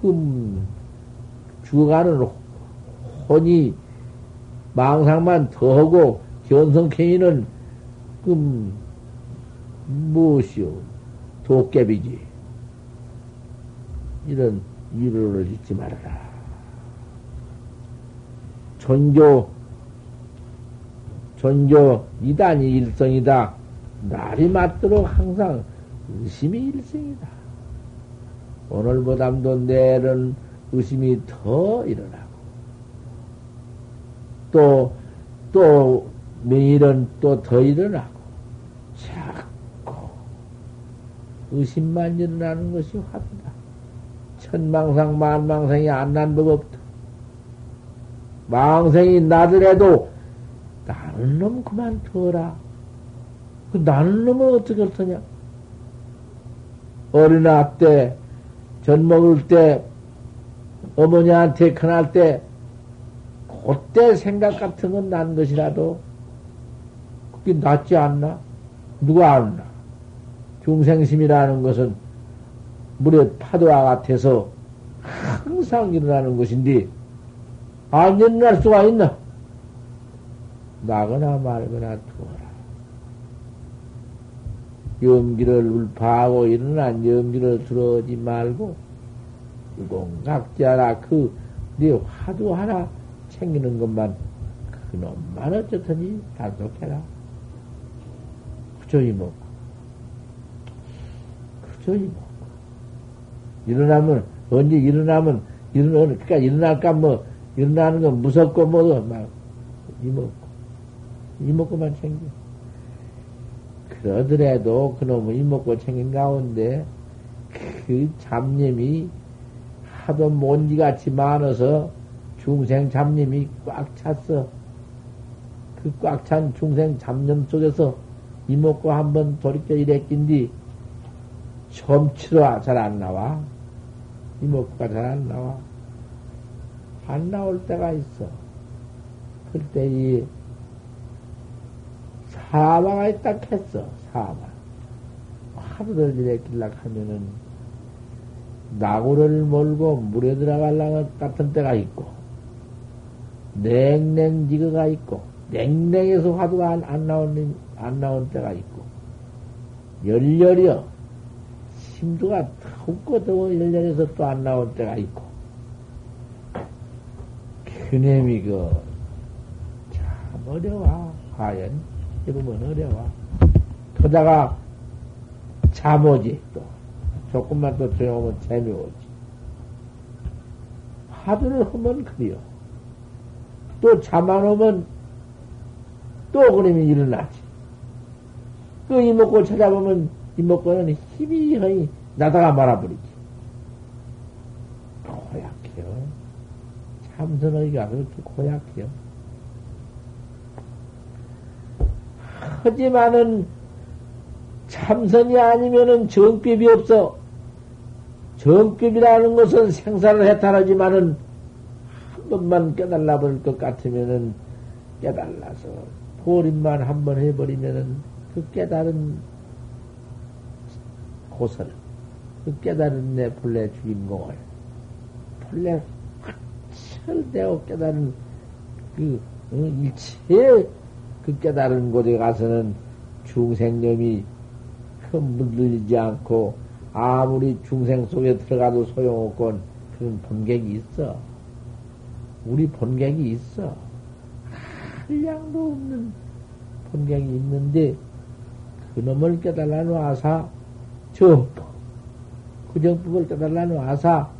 A: 그, 죽어가는 혼이 망상만 더하고, 견성행위는, 그, 무엇이요? 도깨비지. 이런 이로를 짓지 말아라. 전교, 전교 이단이 일성이다. 날이 맞도록 항상 의심이 일성이다. 오늘보담도 내일은 의심이 더 일어나고, 또, 또, 매일은 또 더 일어나고, 자꾸 의심만 일어나는 것이 화두다. 천망상, 만망상이 안 난 법 없다. 망생이 나더라도 나는 놈 그만 둬라. 그 나는 놈을 어떻게 할 테냐? 어린아 때, 전 먹을 때, 어머니한테 큰할 때, 그때 생각 같은 건 난 것이라도, 그게 낫지 않나? 누가 알나? 중생심이라는 것은 물에 파도와 같아서 항상 일어나는 것인데, 안 일어날 수가 있나? 나거나 말거나 두어라. 염기를 울파하고 일어난 염기를 들어오지 말고, 유공각자라 그, 네 화두 하나 챙기는 것만, 그놈만 어쨌든지 단속해라. 그저 이먹고. 그저 이먹고. 일어나면, 언제 일어나면, 일어나, 그니까 일어날까 뭐, 일어나는 건 무섭고 뭐도 막 이먹고 이먹고만 챙겨. 그러더라도 그놈은 이먹고 챙긴 가운데 그 잡념이 하도 먼지같이 많아서 중생 잡념이 꽉 찼어. 그 꽉 찬 중생 잡념 속에서 이먹고 한번 돌이켜 이랬긴디 점치로 잘안 나와. 이먹고가 잘 안 나와. 안 나올 때가 있어. 그때 이 사마가 있다 했어. 사마. 하루를 이랬길라 하면은 나구를 몰고 물에 들어갈라 같은 때가 있고 냉랭지거가 있고, 냉랭해서 화두가 안, 안 나오는, 안 나온 때가 있고, 열렬이여, 심두가 덥고 더워 열렬해서 또 안 나올 때가 있고, 그놈이 그, 참 어려워. 과연, 해보면 어려워. 그러다가 잠오지, 또. 조금만 더 조용하면 재미오지. 화두를 하면 그래요. 또 잠 안 오면 또 그림이 일어나지. 그 이목구 찾아보면 이목구는 힘이 허이 나다가 말아버리지. 고약해요. 참선의가 그렇게 고약해요. 하지만은 참선이 아니면은 정법이 없어. 정법이라는 것은 생사를 해탈하지만은 한 번만 깨달아 버릴 것 같으면은 깨달아서 보림만 한 번 해버리면은 그 깨달은 고설, 그 깨달은 내 본래 주인공을 본래 확철되어 깨달은 그 일체 그 깨달은 곳에 가서는 중생념이 흔들리지 않고 아무리 중생 속에 들어가도 소용없건 그런 본객이 있어. 우리 본객이 있어. 한량도 없는 본객이 있는데 그놈을 깨달아 놔서 정법, 그 정법을 깨달아 놔서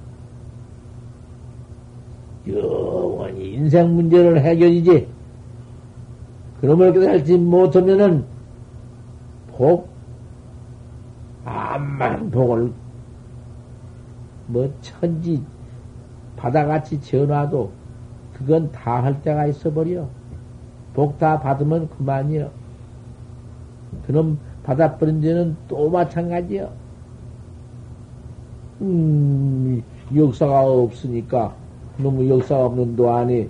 A: 영원히 인생 문제를 해결이지. 그놈을 깨달지 못하면은 복, 암만 복을 뭐 천지 바다같이 지어놔도 그건 다 할 때가 있어버려. 복 다 받으면 그만이여. 그럼 받아버린 데는 또 마찬가지여. 음, 역사가 없으니까 너무 역사가 없는 도안에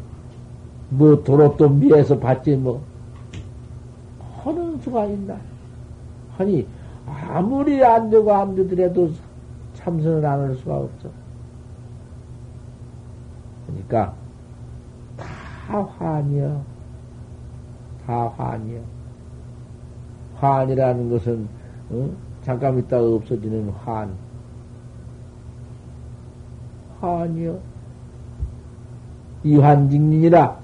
A: 뭐 도로 또 미에서 받지 뭐 하는 수가 있나. 아니 아무리 안 되고 안 되더라도 참선을 안 할 수가 없어. 그러니까 다 환이여. 다 환이여. 환이라는 것은 어? 잠깐 있다가 없어지는 환. 환이여. 이환직민이라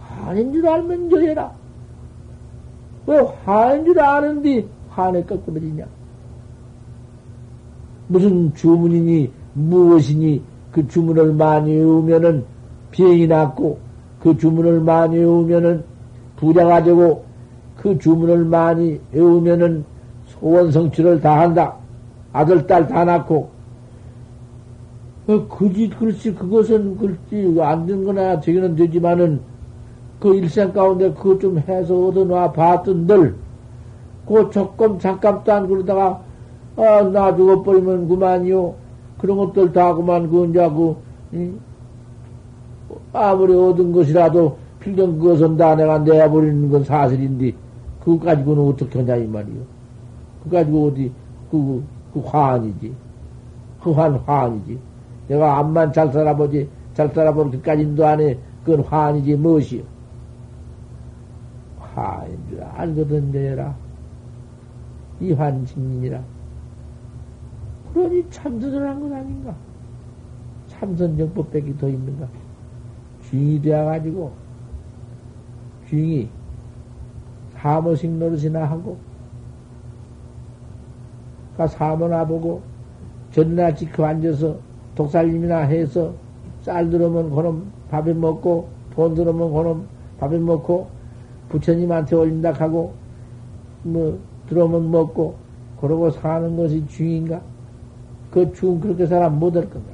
A: 환인 줄 알면 저해라. 왜 환인 줄 아는데 환에 꺾어버리냐? 무슨 주문이니 무엇이니 그 주문을 많이 외우면은 병이 낫고 그 주문을 많이 외우면은 부자가 되고 그 주문을 많이 외우면은 소원 성취를 다 한다. 아들, 딸 다 낳고. 어, 그지, 글쎄, 그것은 글쎄, 안된 거나 되기는 되지만은 그 일생 가운데 그것 좀 해서 얻어놔 봤던들, 그 조금 잠깐도 안 그러다가, 아, 나 죽어버리면 그만이요. 그런 것들 다 그만, 그, 이제 그, 응? 아무리 얻은 것이라도 필경 그것은 다 내가 내버리는 건 사실인데, 그거 가지고는 어떻게 하냐, 이 말이요. 그거 가지고 어디, 그, 그 화환이지. 그 환, 화환이지. 내가 암만 잘 살아보지, 잘 살아보는 그까진도 안 해. 그건 화환이지, 무엇이요. 화인 줄 알거든, 내라. 이환증민이라. 그러니 참선을 한 건 아닌가? 참선정법밖에 더 있는가? 쥐이 되어가지고, 쥐이 사모식 노릇이나 하고, 가 사모나 보고, 전나 지켜 앉아서 독살림이나 해서 쌀 들으면 그놈 밥에 먹고, 돈 들으면 그놈 밥에 먹고, 부처님한테 올린다 하고, 뭐, 들어오면 먹고, 그러고 사는 것이 주인가? 그 주인 그렇게 살아 못할 건가?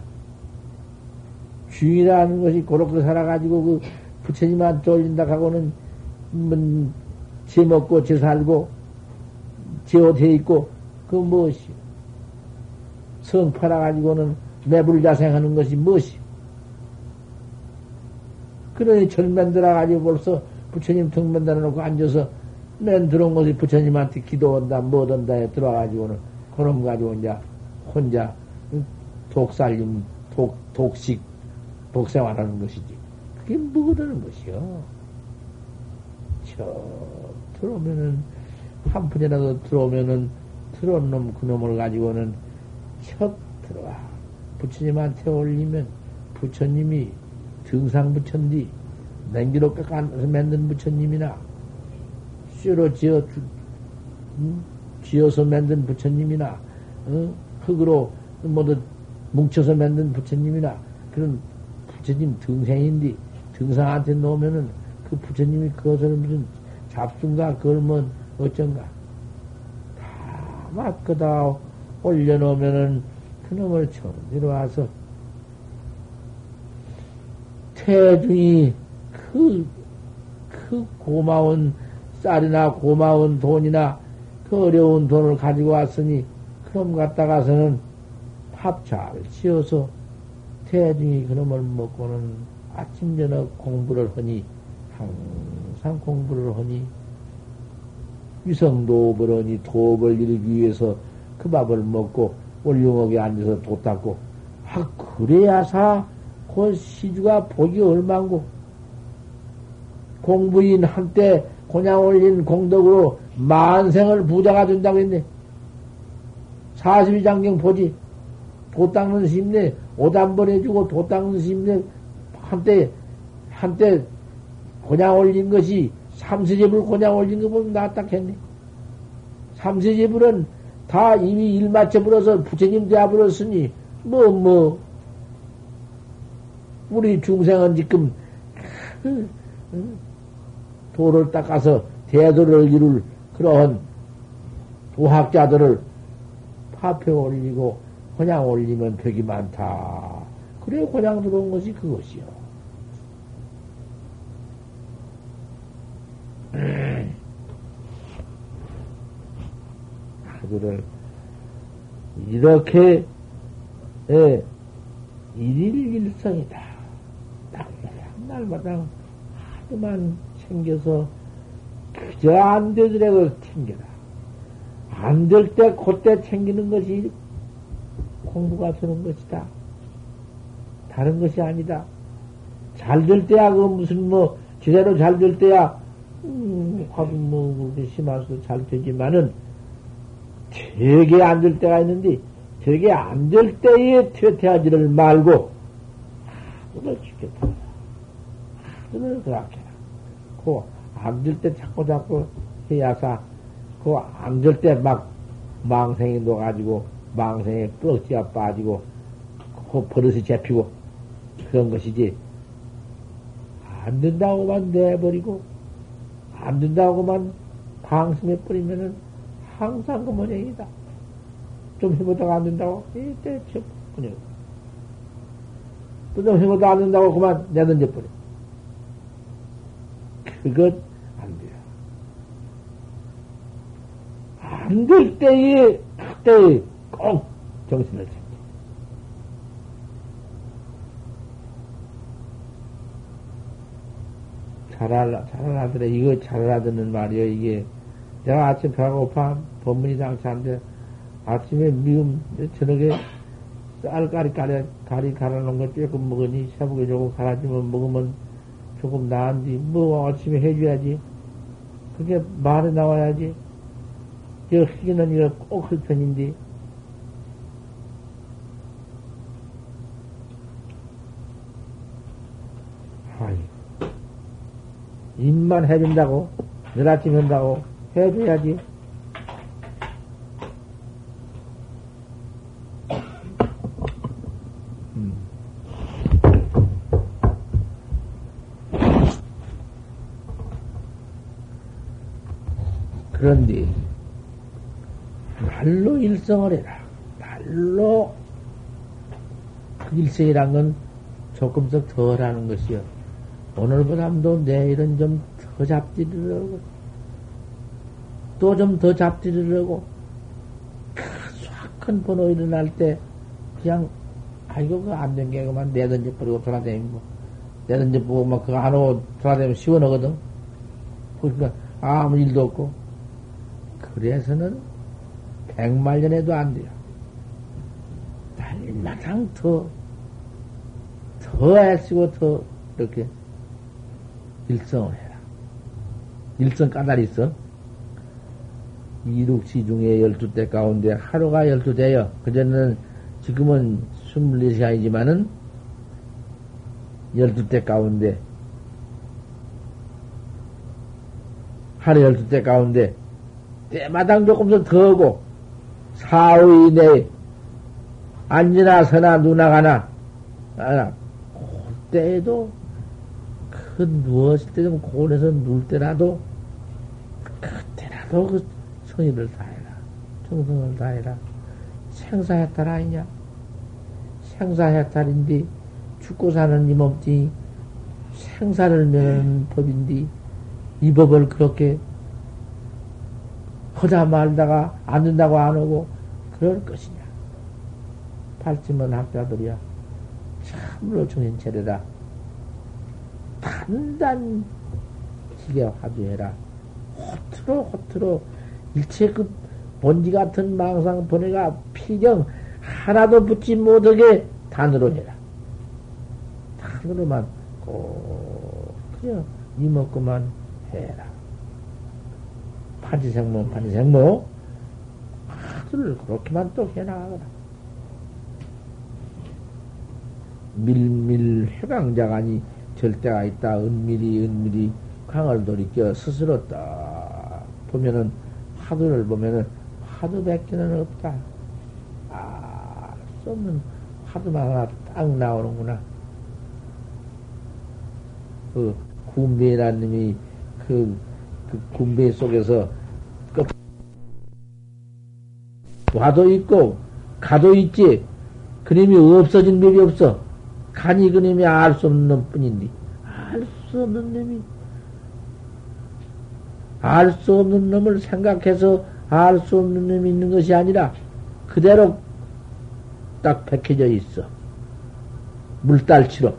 A: 주인이라는 것이 그렇게 살아가지고 그 부처님한테 올린다 하고는, 뭐, 제 먹고, 제 살고, 제옷 해 있고, 그 무엇이요? 성 팔아가지고는 매불자생하는 것이 무엇이요? 그러니 절면 들어가지고 벌써 부처님 등면 달아놓고 앉아서 맨 들어온 것이 부처님한테 기도한다, 뭐든다 해 들어와가지고는 그놈 가지고 이제 혼자 독살림, 독, 독식, 복생활하는 것이지. 그게 뭐든 것이요. 저, 들어오면은, 한 푼이라도 들어오면은, 들어온 놈, 그 놈을 가지고는 척 들어와. 부처님한테 올리면, 부처님이 등상 부처인디, 냉기로 깎아서 만든 부처님이나, 쇠로 지어, 주, 음? 지어서 만든 부처님이나, 어? 흙으로 모두 뭉쳐서 만든 부처님이나, 그런 부처님 등생인데, 등상한테 놓으면은 그 부처님이 그것을 무슨 잡순가, 그걸 뭐 어쩐가. 다 막거다 올려놓으면은 그놈을 처음 와서 태중이 그, 그 고마운 쌀이나 고마운 돈이나 그 어려운 돈을 가지고 왔으니 그놈 갖다가서는 밥 잘 지어서 태중이 그놈을 먹고는 아침 저녁 공부를 하니 항상 공부를 하니 위성도 버러니 도업을 이루기 위해서 그 밥을 먹고 월룡옥에 앉아서 도 닦고. 아 그래야사 그 시주가 복이 얼만고 공부인 한때 고냥 올린 공덕으로 만생을 부자가 된다고 했네. 42장경 보지. 도 닦는 스님네 오단번 해주고 도 닦는 스님네 한때 한때 고냥 올린 것이 삼세제불 고냥 올린 거 보면 낫다겠네. 삼세제불은 다 이미 일 맞춰버려서 부처님 되어버렸으니, 뭐, 뭐, 우리 중생은 지금, 도를 닦아서 대도를 이룰 그러한 도학자들을 파표 올리고, 그냥 올리면 벽이 많다. 그래, 그냥 들어온 것이 그것이요. *clears throat* 그들을 이렇게 예, 일일일성이다. 날마다 하도만 챙겨서 그저 안 되더라도 챙겨라. 안 될 때 그때 챙기는 것이 공부가 되는 것이다. 다른 것이 아니다. 잘 될 때야 그 무슨 뭐 제대로 잘 될 때야 음, 화도 뭐 그렇게 심해서 잘 되지만은 되게 안 될 때가 있는데, 되게 안 될 때에 퇴퇴하지를 말고, 하늘을 지켰다. 하늘을 그렇게 해라. 그, 안될때 자꾸 자꾸 해야사, 그, 안될때 막, 망생이 녹아지고, 망생에 끄럭지가 빠지고, 그 버릇이 잡히고, 그런 것이지. 안 된다고만 내버리고, 안 된다고만 방심해 버리면은, 항상 그 모양이다. 좀 해보다가 안 된다고? 이때 그냥. 또 좀 해보다가 안 된다고 그만 내던져 버려. 그것 안 돼요. 안 될 때에, 그때에 꼭 정신을 차려. 잘하라, 잘하라더래. 이거 잘하라드는 말이요, 이게. 내가 아침 배가 고파 법문이 당차는데 아침에 미음 저녁에 쌀 가리 가리, 가리 갈아놓은 거 조금 먹으니 새벽에 조금 갈아주면 먹으면 조금 나은지 뭐 아침에 해줘야지. 그게 말에 나와야지. 저 희기는 이거 꼭 흙편인데. 아이 입만 해준다고 늘 아침 한다고 해줘야지. 그런데 말로 일성을 해라. 말로 그 일성이란 건 조금씩 덜 하는 것이요. 오늘보다도 내일은 좀 더 잡지를 하고 또 좀 더 잡지르려고 큰 번호 일어날 때 그냥 아이고 그거 안 된 게 그만 내던져 버리고 돌아다니고 내던져 보고 막 그거 안 오고 돌아다니면 시원하거든 그러니까 아무 일도 없고 그래서는 백만년에도 안 돼요 날마당 더 더 애쓰고 더 이렇게 일성을 해라. 일성 까다리 있어. 이륙시 중에 열두 때 가운데 하루가 열두 대여. 그전에는 지금은 스물네 시간이지만은 열두 때 가운데 하루 열두 때 가운데 때마당 조금씩 더 하고 사후 이내에 앉으나 서나 누나 가나 아, 그때에도 그 누웠을 때 좀 고원에서 누울 때라도 그때라도 그 성의를 다해라. 정성을 다해라. 생사해탈 아니냐? 생사해탈인데 죽고 사는 이 몸띠 생사를 면하는 법인데 이 법을 그렇게 허다 말다가 안 된다고 안 오고 그럴 것이냐. 발심은 학자들이야. 참으로 중인 체례라. 단단 기계 화두해라. 호트로 호트로 일체 그 본지 같은 망상 번뇌가 필경 하나도 붙지 못하게 단으로 해라. 단으로만 꼭 그냥 이먹고만 해라. 판지생모, 판지생모. 하늘을 그렇게만 또 해나가거라. 밀밀 해방자가니 절대가 있다. 은밀히, 은밀히 강을 돌이켜 스스로 딱 보면은 화두를 보면은 화두 백개는 없다. 아, 수 없는 화두만 하나 딱 나오는구나. 그, 군배라는 님이 그, 그 군배 속에서 와도 있고 가도 있지. 그림이 없어진 법이 없어. 간이 그림이 알 수 없는 놈 뿐인데. 알 수 없는 놈이. 알 수 없는 놈을 생각해서 알 수 없는 놈이 있는 것이 아니라 그대로 딱 박혀져 있어. 물달처럼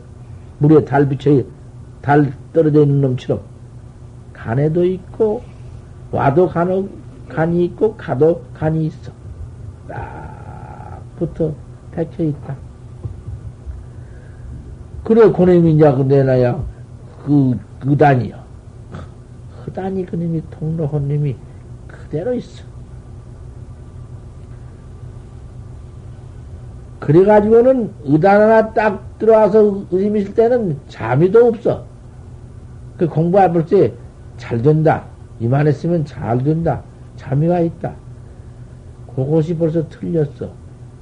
A: 물에 달 비쳐 달 떨어져 있는 놈처럼. 간에도 있고 와도 간호, 간이 있고 가도 간이 있어. 딱 붙어 박혀 있다. 그래 고놈이 이제 그 내놔야 그 의단이요. 의단이 그놈이 통로 혼님이 그대로 있어. 그래가지고는 의단 하나 딱 들어와서 의심 있을 때는 잠이도 없어. 그 공부할 때잘 된다. 이만했으면 잘 된다. 잠이가 있다. 그것이 벌써 틀렸어.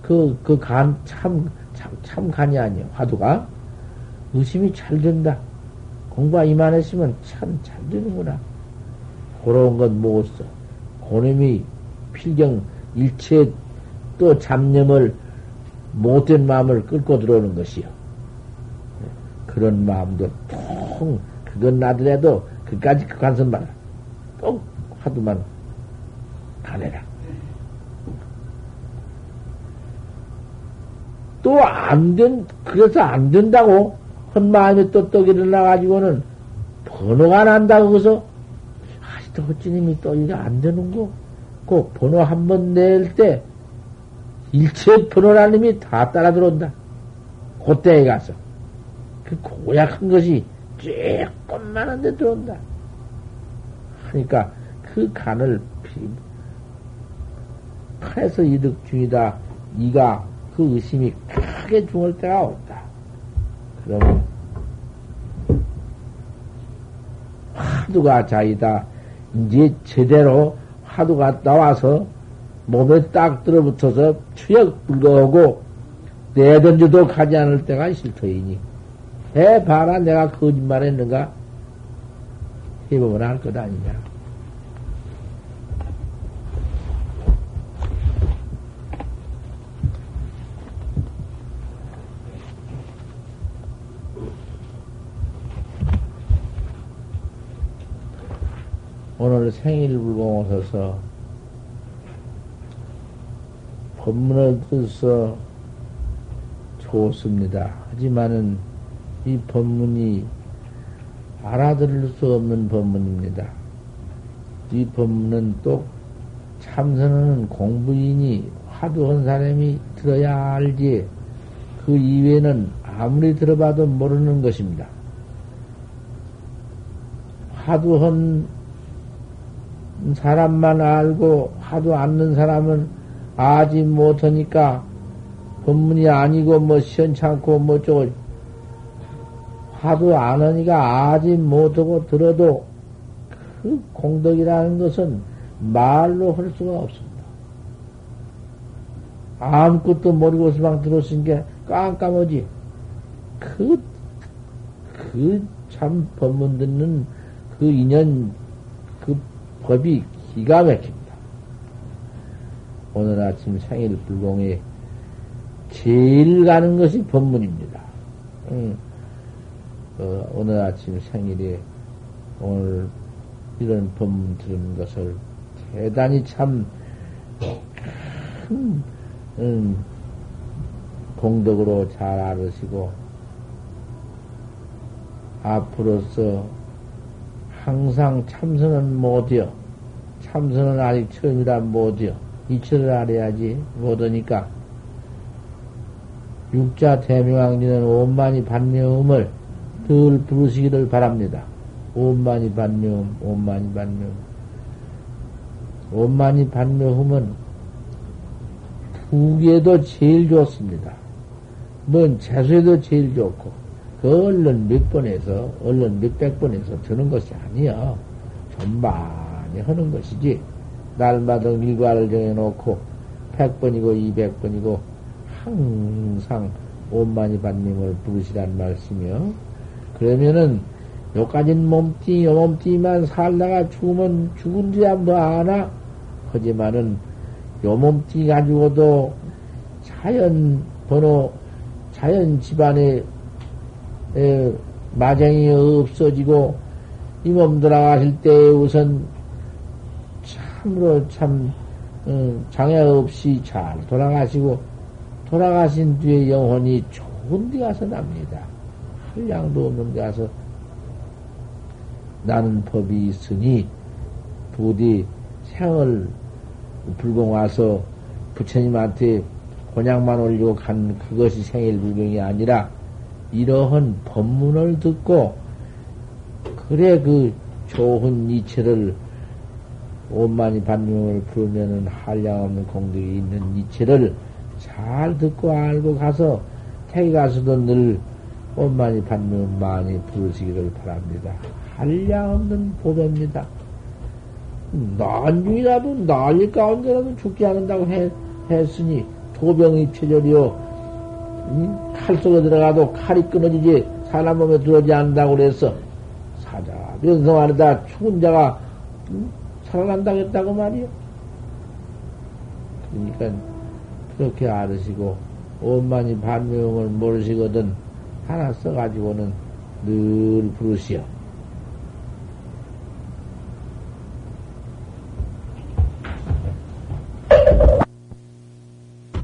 A: 그, 그 간, 참, 참, 참 간이 아니야. 화두가. 의심이 잘 된다. 공부가 이만했으면 참 잘 되는구나. 그런 건 못 써. 고놈이 필경 일체 또 잡념을 못된 마음을 끌고 들어오는 것이요. 그런 마음도 통, 그건 나더라도 그까지 그 관선 말아. 꼭 화두만 가내라. 또 안 된, 그래서 안 된다고 한 마음이 또떡 일어나가지고는 번호가 난다, 거기서. 아직도 어찌님이 또 이게 안 되는 거. 그 번호 한 번 낼 때, 일체 번호라는 놈이 다 따라 들어온다. 그때에 가서. 그 고약한 것이 조금만한데 들어온다. 그러니까 그 간을 칼에서 이득 중이다. 이가 그 의심이 크게 중을 때가 없다. 그러면 화두가 자이다. 이제 제대로 화두가 나와서 몸에 딱 들어붙어서 추역 불거하고 내던져도 가지 않을 때가 있을 터이니 해 봐라 내가 거짓말 했는가 해보면 알 것 아니냐. 오늘 생일불공오셔서 법문을 듣서 좋습니다. 하지만은 이 법문이 알아들을 수 없는 법문입니다. 이 법문은 또 참선하는 공부인이 화두한 사람이 들어야 알지 그 이외에는 아무리 들어봐도 모르는 것입니다. 한 사람만 알고 하도 않는 사람은 아지 못하니까 법문이 아니고 뭐 시원찮고 뭐 저거 하도 안 하니까 아지 못하고 들어도 그 공덕이라는 것은 말로 할 수가 없습니다. 아무것도 모르고서만 들었은 게 깜깜하지. 그, 그 참 법문 듣는 그 인연, 그 법이 기가 막힙니다. 오늘 아침 생일 불공에 제일 가는 것이 법문입니다. 응. 어, 오늘 아침 생일에 오늘 이런 법문 들은 것을 대단히 참 큰, 음, 공덕으로 잘 알으시고, 앞으로서 항상 참선은 못이요. 참선은 아직 처음이라 못이요. 이치를 알아야지 못하니까. 육자 대명왕리는 온만이 반명음을 늘 부르시기를 바랍니다. 온만이 반명음, 온만이 반명음. 온만이 반명음은 후기에도 제일 좋습니다. 뭔 재수에도 제일 좋고, 그 얼른 몇 번에서, 얼른 몇백 번에서 드는 것이 아니야. 좀 많이 하는 것이지. 날마다 일과를 정해놓고, 백 번이고 이백 번이고, 항상 온만이 반님을 부르시란 말씀이요. 그러면은, 요까진 몸띠, 요 몸띠만 살다가 죽으면 죽은지야 뭐 아나? 하지만은, 요 몸띠 가지고도 자연 번호, 자연 집안에 마정이 없어지고, 이몸 돌아가실 때 우선 참으로 참, 어, 장애 없이 잘 돌아가시고, 돌아가신 뒤에 영혼이 좋은 데 가서 납니다. 한량도 없는 데 가서 나는 법이 있으니, 부디 생을 불공 와서 부처님한테 곤약만 올리고 간 그것이 생일 불경이 아니라 이러한 법문을 듣고 그래 그 좋은 이체를 온만이 반명을 부르면은 한량없는 공덕이 있는 이체를 잘 듣고 알고 가서 태기 가서도 늘 온만이 반명 많이 부르시기를 바랍니다. 한량없는 보배입니다. 난중이라도 난일 가운데라도 죽지 않는다고 해, 했으니 도병이 표절이요 음? 칼 속에 들어가도 칼이 끊어지지 사람 몸에 들어오지 않는다고 그래서 사자 면성하다 죽은 자가 음? 살아난다고 했다고 말이요. 그러니까 그렇게 알으시고 원만히 반명을 모르시거든 하나 써가지고는 늘 부르시오.